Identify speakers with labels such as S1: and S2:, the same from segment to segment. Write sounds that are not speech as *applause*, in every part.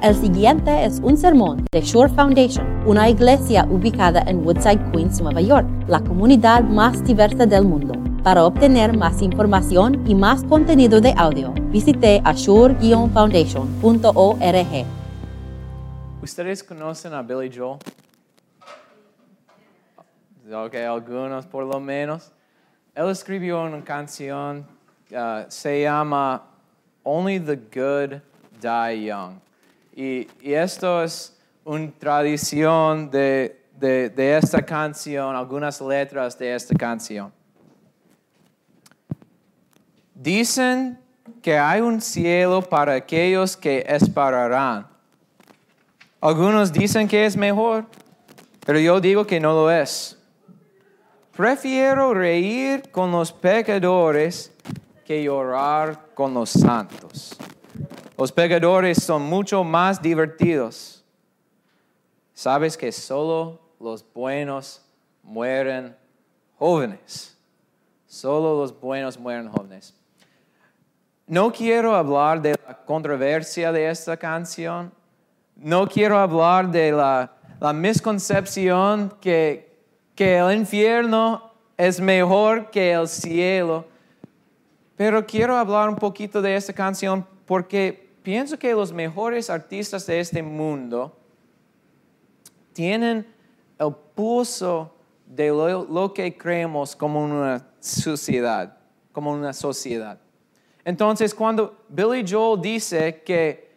S1: El siguiente es un sermón de Shore Foundation, una iglesia ubicada en Woodside, Queens, Nueva York, la comunidad más diversa del mundo. Para obtener más información y más contenido de audio, visite ashore-foundation.org.
S2: ¿Ustedes conocen a Billy Joel? Ok, algunos por lo menos. Él escribió una canción, uh, se llama Only the Good Die Young. Y, esto es una tradición de, de esta canción, algunas letras de esta canción. Dicen que hay un cielo para aquellos que esperarán. Algunos dicen que es mejor, pero yo digo que no lo es. Prefiero reír con los pecadores que llorar con los santos. Los pecadores son mucho más divertidos. Sabes que solo los buenos mueren jóvenes. Solo los buenos mueren jóvenes. No quiero hablar de la controversia de esta canción. No quiero hablar de la, la misconcepción que, que el infierno es mejor que el cielo. Pero quiero hablar un poquito de esta canción porque pienso que los mejores artistas de este mundo tienen el pulso de lo, que creemos como una sociedad, como una sociedad. Entonces, cuando Billy Joel dice que,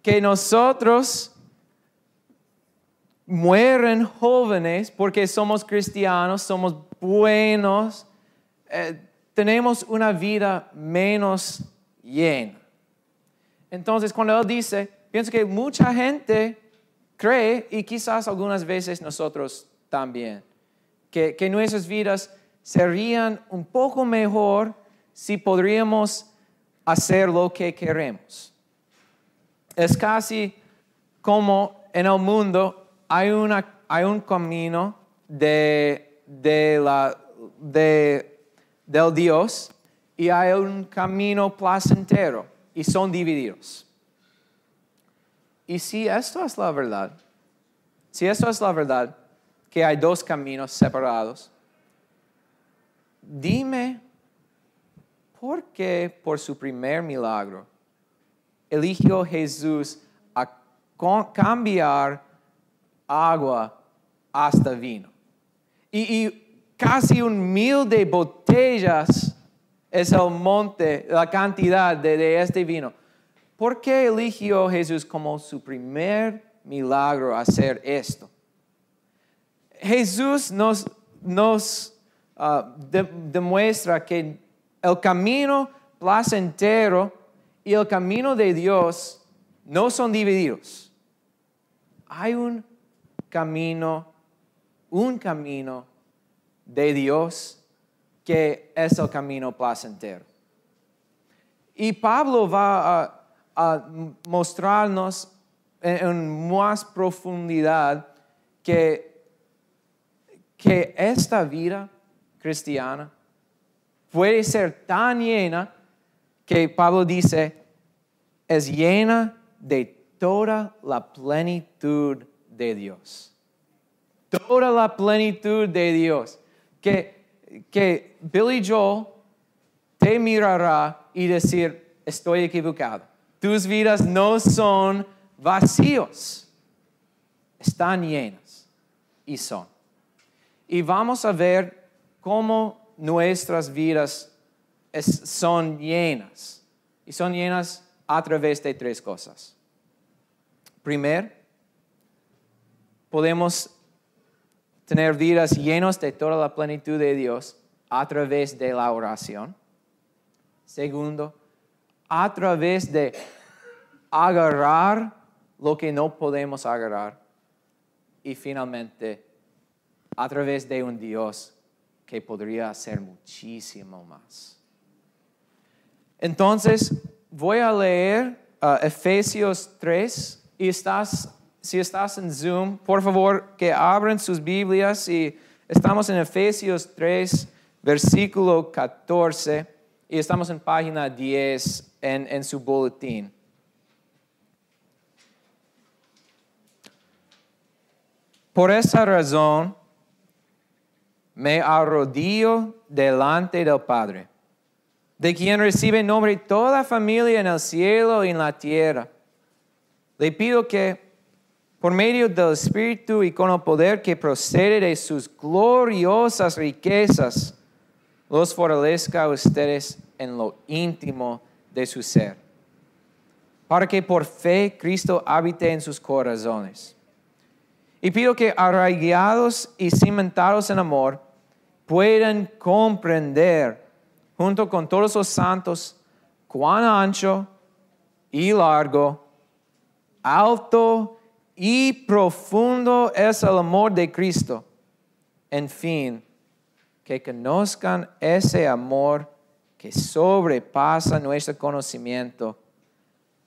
S2: que nosotros mueren jóvenes porque somos cristianos, somos buenos, eh, tenemos una vida menos llena. Entonces, cuando él dice, pienso que mucha gente cree, y quizás algunas veces nosotros también, que, que nuestras vidas serían un poco mejor si podríamos hacer lo que queremos. Es casi como en el mundo hay, una, hay un camino de, de la, de, del Dios y hay un camino placentero y son divididos. Y si esto es la verdad, si esto es la verdad, que hay dos caminos separados, dime por qué por su primer milagro eligió Jesús a cambiar agua hasta vino. Y, y casi un mil de botellas es el monte, la cantidad de, este vino. ¿Por qué eligió Jesús como su primer milagro hacer esto? Jesús nos, ah, demuestra que el camino placentero y el camino de Dios no son divididos. Hay un camino, un camino de Dios que es el camino placentero. Y Pablo va a, mostrarnos en, más profundidad que, que esta vida cristiana puede ser tan llena que Pablo dice, es llena de toda la plenitud de Dios. Toda la plenitud de Dios. Que que Billy Joel te mirará y decir, estoy equivocado. Tus vidas no son vacíos, están llenas y son. Y vamos a ver cómo nuestras vidas son llenas. Y son llenas a través de tres cosas. Primero, podemos tener vidas llenas de toda la plenitud de Dios a través de la oración. Segundo, a través de agarrar lo que no podemos agarrar. Y finalmente, a través de un Dios que podría hacer muchísimo más. Entonces, voy a leer uh, Efesios 3 y estás si estás en Zoom, por favor que abran sus Biblias y estamos en Efesios 3, versículo 14 y estamos en página 10 en, en su boletín. Por esa razón, me arrodillo delante del Padre, de quien recibe nombre toda familia en el cielo y en la tierra. Le pido que por medio del Espíritu y con el poder que procede de sus gloriosas riquezas, los fortalezca a ustedes en lo íntimo de su ser, para que por fe Cristo habite en sus corazones. Y pido que arraigados y cimentados en amor, puedan comprender, junto con todos los santos, cuán ancho y largo, alto y profundo es el amor de Cristo. En fin, que conozcan ese amor que sobrepasa nuestro conocimiento,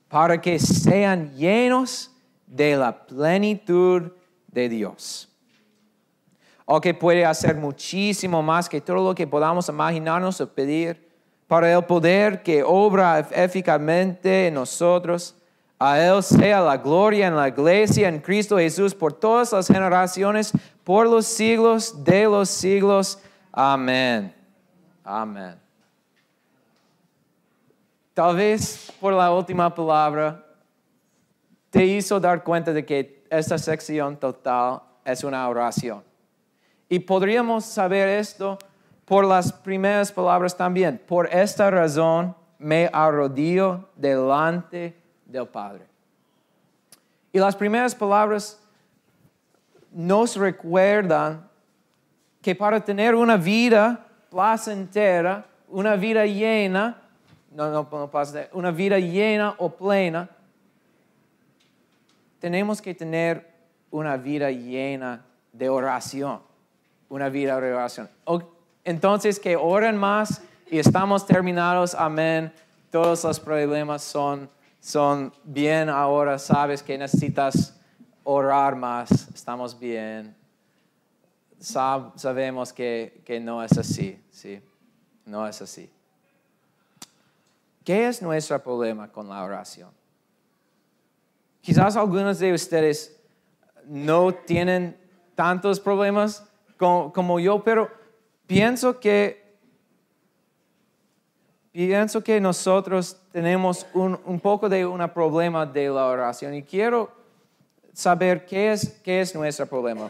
S2: para que sean llenos de la plenitud de Dios. O que puede hacer muchísimo más que todo lo que podamos imaginarnos o pedir, para el poder que obra eficazmente en nosotros. A Él sea la gloria en la iglesia, en Cristo Jesús, por todas las generaciones, por los siglos de los siglos. Amén. Amén. Tal vez por la última palabra te hizo dar cuenta de que esta sección total es una oración. Y podríamos saber esto por las primeras palabras también. Por esta razón me arrodillo delante del Padre. Y las primeras palabras nos recuerdan que para tener una vida placentera, una vida llena, no, no, no una vida llena o plena, tenemos que tener una vida llena de oración, una vida de oración. Entonces, que oren más y estamos terminados, amén. Todos los problemas son, son bien ahora, sabes que necesitas orar más, estamos bien. sabemos que, que no es así, ¿sí? No es así. ¿Qué es nuestro problema con la oración? Quizás algunos de ustedes no tienen tantos problemas como, yo, pero pienso que, pienso que nosotros tenemos un, un, poco de un problema de la oración y quiero saber qué es, qué es nuestro problema.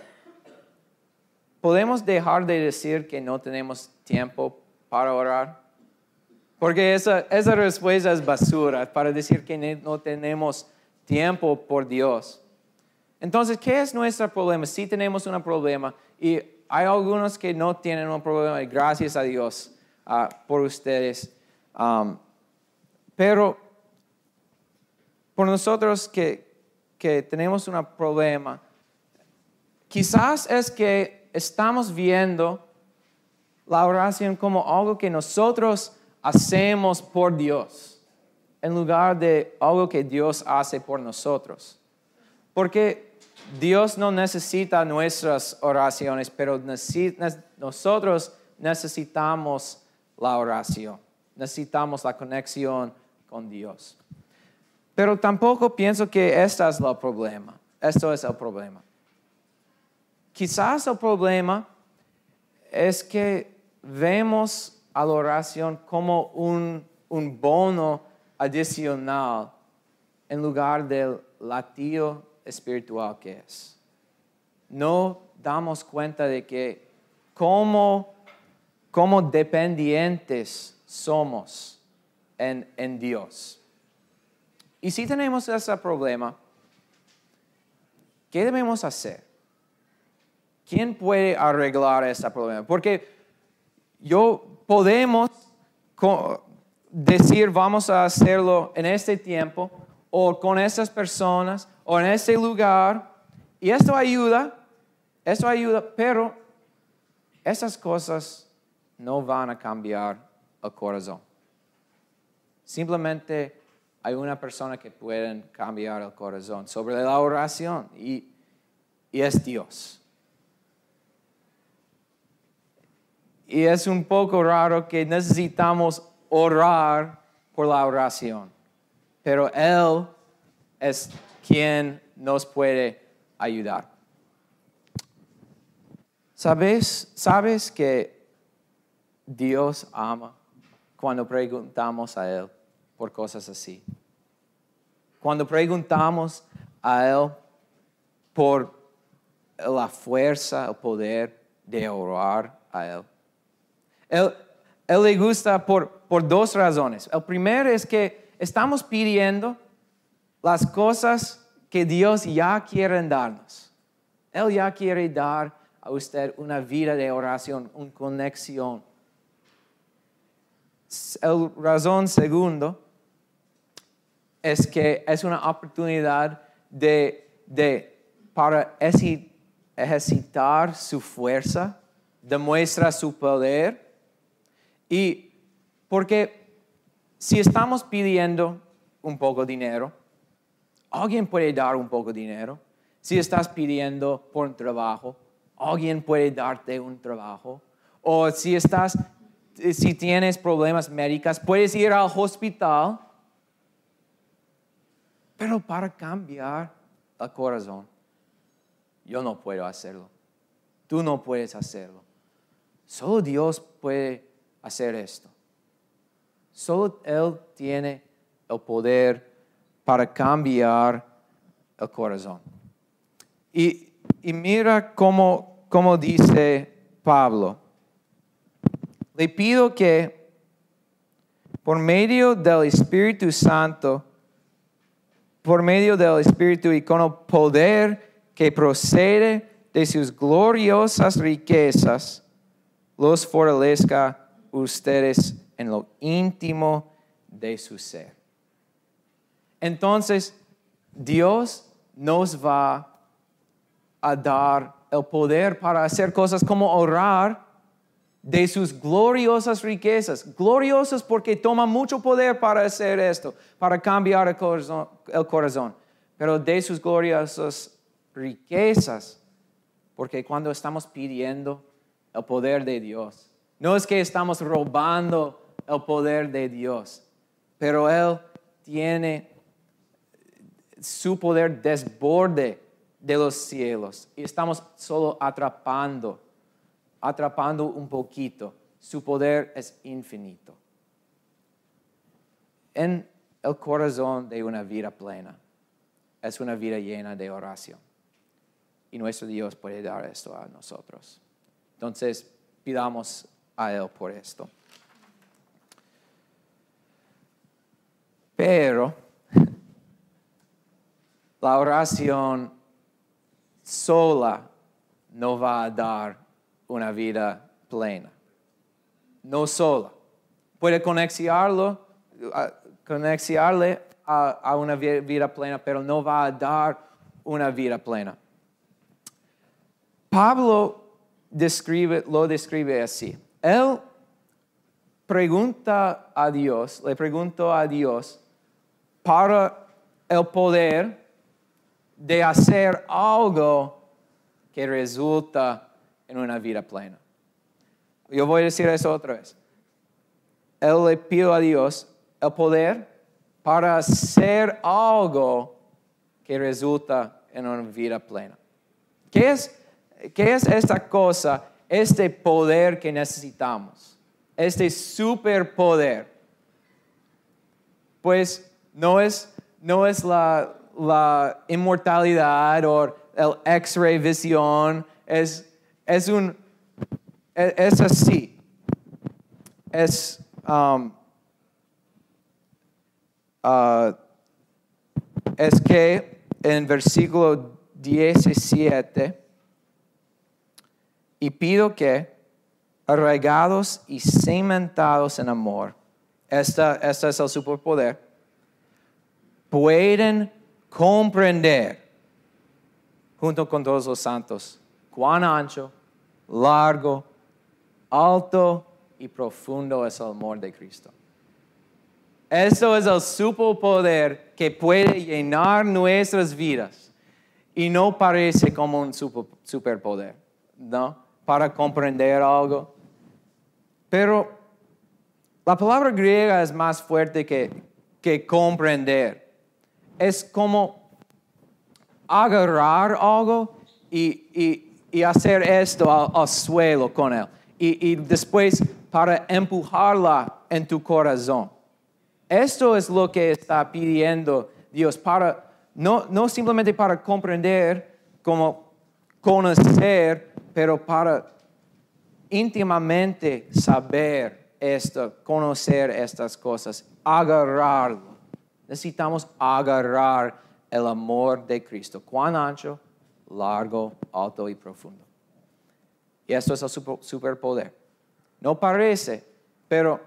S2: ¿Podemos dejar de decir que no tenemos tiempo para orar? Porque esa, esa respuesta es basura para decir que no tenemos tiempo por Dios. Entonces, ¿qué es nuestro problema? Si tenemos un problema y hay algunos que no tienen un problema gracias a Dios ah, por ustedes. Pero por nosotros que, que tenemos un problema, quizás es que estamos viendo la oración como algo que nosotros hacemos por Dios en lugar de algo que Dios hace por nosotros. Porque Dios no necesita nuestras oraciones, pero nosotros necesitamos la oración, necesitamos la conexión con Dios. Pero tampoco pienso que este es el problema, esto es el problema. Quizás el problema es que vemos a la oración como un, un bono adicional en lugar del latido espiritual que es. No damos cuenta de que como, como dependientes somos en, en Dios. Y si tenemos ese problema, ¿qué debemos hacer? ¿Quién puede arreglar ese problema? Porque yo podemos decir vamos a hacerlo en este tiempo o con estas personas o en este lugar. Y esto ayuda, esto ayuda, pero esas cosas no van a cambiar el corazón. Simplemente hay una persona que puede cambiar el corazón sobre la oración y, y es Dios. Y es un poco raro que necesitamos orar por la oración, pero Él es quien nos puede ayudar. ¿Sabes, ¿Sabes que Dios ama cuando preguntamos a Él por cosas así? Cuando preguntamos a Él por la fuerza, el poder de orar a Él. Él, le gusta por, por dos razones. El primero es que estamos pidiendo las cosas que Dios ya quiere darnos. Él ya quiere dar a usted una vida de oración, una conexión. El razón segundo es que es una oportunidad de, de para ejercitar su fuerza, demuestra su poder y porque si estamos pidiendo un poco de dinero, alguien puede dar un poco de dinero. Si estás pidiendo por un trabajo, alguien puede darte un trabajo. O si estás, si tienes problemas médicos, puedes ir al hospital. Pero para cambiar el corazón, yo no puedo hacerlo. Tú no puedes hacerlo. Solo Dios puede hacer esto. Solo Él tiene el poder para cambiar el corazón. Y, mira cómo, cómo dice Pablo. Le pido que por medio del Espíritu Santo, por medio del Espíritu y con el poder que procede de sus gloriosas riquezas, los fortalezca ustedes en lo íntimo de su ser. Entonces, Dios nos va a dar el poder para hacer cosas como orar de sus gloriosas riquezas. Gloriosas porque toma mucho poder para hacer esto, para cambiar el corazón. Pero de sus gloriosas riquezas, porque cuando estamos pidiendo el poder de Dios, no es que estamos robando el poder de Dios, pero Él tiene su poder desborde de los cielos y estamos solo atrapando, atrapando un poquito. Su poder es infinito. En el corazón de una vida plena es una vida llena de oración. Y nuestro Dios puede dar esto a nosotros. Entonces, pidamos a Él por esto. Pero *laughs* la oración sola no va a dar una vida plena. No sola. Puede conectarlo, conectarle a, una vida plena, pero no va a dar una vida plena. Pablo describe, lo describe así. Él pregunta a Dios, le preguntó a Dios para el poder de hacer algo que resulta en una vida plena. Yo voy a decir eso otra vez. Él le pidió a Dios el poder para hacer algo que resulta en una vida plena. ¿Qué es, qué es esta cosa este poder que necesitamos, este superpoder, pues no es, no es la, la inmortalidad o el X-ray visión, es, es un, es, así. Es, um, uh, es que en versículo 17, y pido que, arraigados y cimentados en amor, esta, este es el superpoder, pueden comprender, junto con todos los santos, cuán ancho, largo, alto y profundo es el amor de Cristo. Eso es el superpoder que puede llenar nuestras vidas y no parece como un superpoder, ¿no? para comprender algo. Pero la palabra griega es más fuerte que, que comprender. Es como agarrar algo y, y hacer esto al, al suelo con él. Y, y después para empujarla en tu corazón. Esto es lo que está pidiendo Dios para, no, no simplemente para comprender, como conocer, pero para íntimamente saber esto, conocer estas cosas, agarrarlo. Necesitamos agarrar el amor de Cristo. Cuán ancho, largo, alto y profundo. Y esto es el super- superpoder. No parece, pero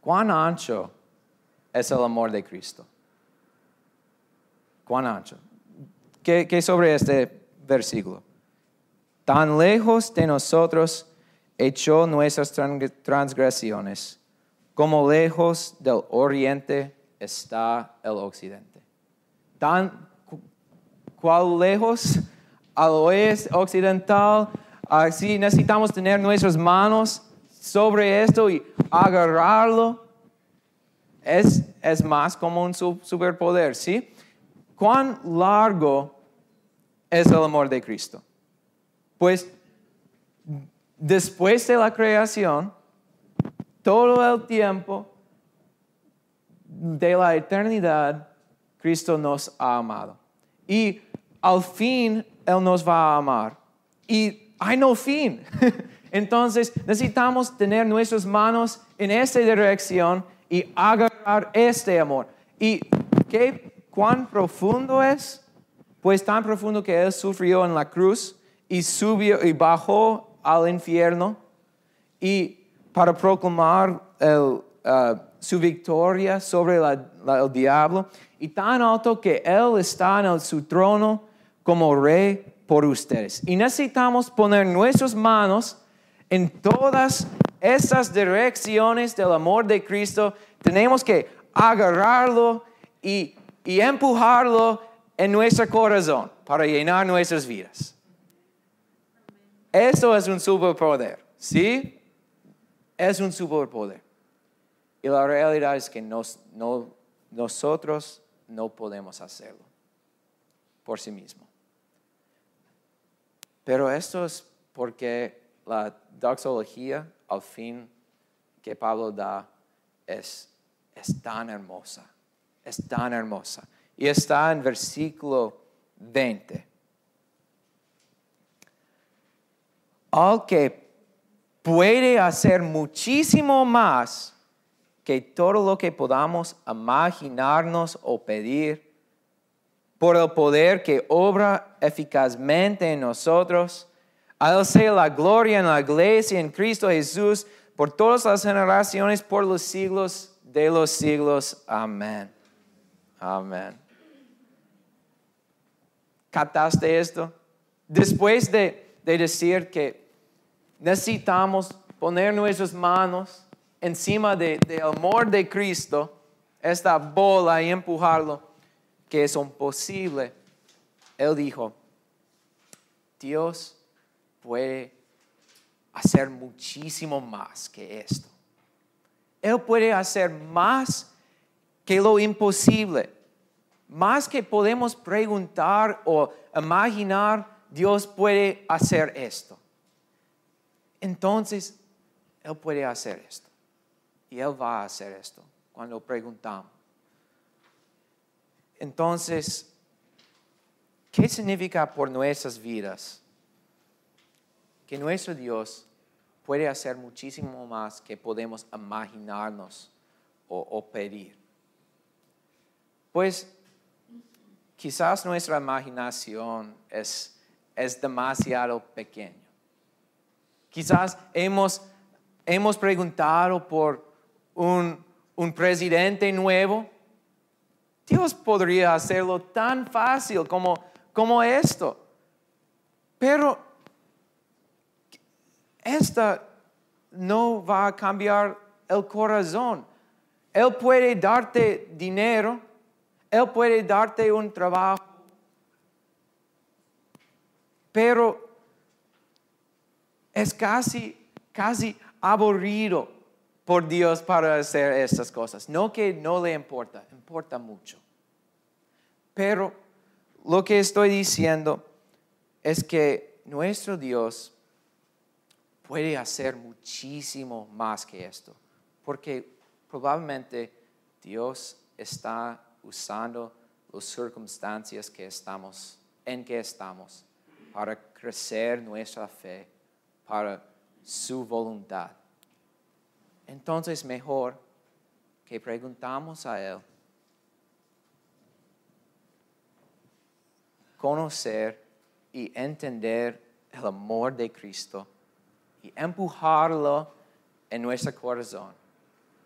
S2: cuán ancho es el amor de Cristo. Cuán ancho. ¿Qué, qué sobre este versículo? Tan lejos de nosotros echó nuestras tran- transgresiones, como lejos del oriente está el occidente. Tan cu- cuál lejos al oeste occidental, así necesitamos tener nuestras manos sobre esto y agarrarlo. Es, es más como un su- superpoder, ¿sí? ¿Cuán largo es el amor de Cristo? Pues después de la creación, todo el tiempo de la eternidad, Cristo nos ha amado. Y al fin Él nos va a amar. Y hay no fin. *laughs* Entonces necesitamos tener nuestras manos en esta dirección y agarrar este amor. ¿Y qué, cuán profundo es? Pues tan profundo que Él sufrió en la cruz y subió y bajó al infierno y para proclamar el, uh, su victoria sobre el diablo y tan alto que Él está en su trono como rey por ustedes. Y necesitamos poner nuestras manos en todas esas direcciones del amor de Cristo. Tenemos que agarrarlo y, y empujarlo en nuestro corazón para llenar nuestras vidas. Eso es un superpoder, ¿sí? Es un superpoder. Y la realidad es que nos- no- nosotros no podemos hacerlo por sí mismo. Pero esto es porque la doxología, al fin, que Pablo da, es, es tan hermosa, es tan hermosa. Y está en versículo 20. Al que puede hacer muchísimo más que todo lo que podamos imaginarnos o pedir, por el poder que obra eficazmente en nosotros. A Él sea la gloria en la iglesia, en Cristo Jesús, por todas las generaciones, por los siglos de los siglos. Amén. Amén. ¿Captaste esto? Después de, de decir que necesitamos poner nuestras manos encima de- del amor de Cristo, esta bola y empujarlo, que es imposible, Él dijo, Dios puede hacer muchísimo más que esto. Él puede hacer más que lo imposible. Más que podemos preguntar o imaginar, Dios puede hacer esto. Entonces, Él puede hacer esto. Y Él va a hacer esto cuando preguntamos. Entonces, ¿qué significa por nuestras vidas? Que nuestro Dios puede hacer muchísimo más que podemos imaginarnos o, pedir. Pues quizás nuestra imaginación es, es demasiado pequeña. Quizás hemos, hemos preguntado por un, un presidente nuevo. Dios podría hacerlo tan fácil como, como esto. Pero esta no va a cambiar el corazón. Él puede darte dinero, Él puede darte un trabajo, pero es casi, casi aburrido por Dios para hacer estas cosas. No que no le importa, importa mucho. Pero lo que estoy diciendo es que nuestro Dios puede hacer muchísimo más que esto, porque probablemente Dios está usando las circunstancias en que estamos, para crecer nuestra fe, para su voluntad. Entonces mejor que preguntamos a Él, conocer y entender el amor de Cristo y empujarlo en nuestro corazón,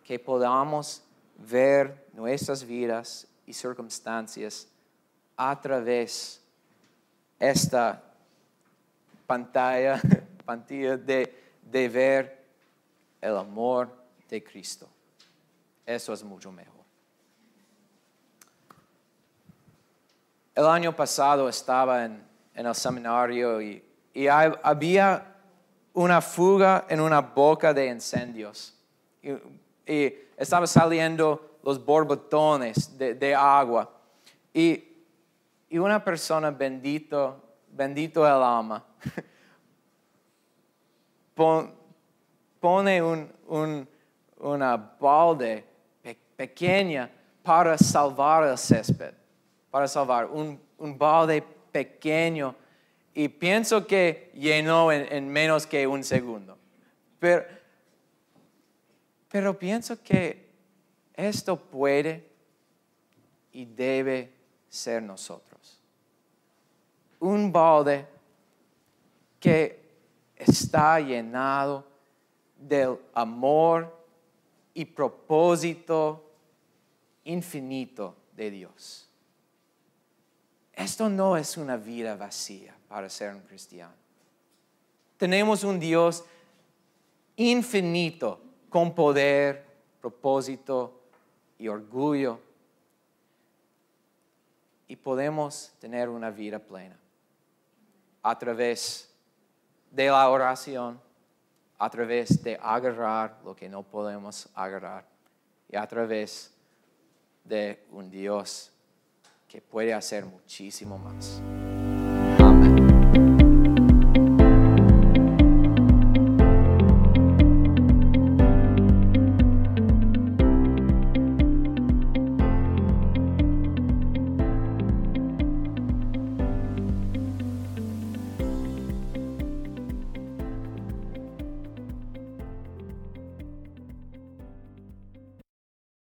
S2: que podamos ver nuestras vidas y circunstancias a través de esta pantalla, *laughs* pantalla de, de ver el amor de Cristo. Eso es mucho mejor. El año pasado estaba en, en el seminario y, y había una fuga en una boca de incendios. Y, y estaban saliendo los borbotones de, de agua. Y, y una persona, bendito, bendito el alma, *laughs* pon- pone un, un- una balde pe- pequeña para salvar el césped, para salvar un, un balde pequeño y pienso que llenó en, en menos que un segundo. Pero, pero pienso que esto puede y debe ser nosotros. Un balde que está llenado del amor y propósito infinito de Dios. Esto no es una vida vacía para ser un cristiano. Tenemos un Dios infinito con poder, propósito y orgullo. Y podemos tener una vida plena a través de la oración, a través de agarrar lo que no podemos agarrar y a través de un Dios que puede hacer muchísimo más.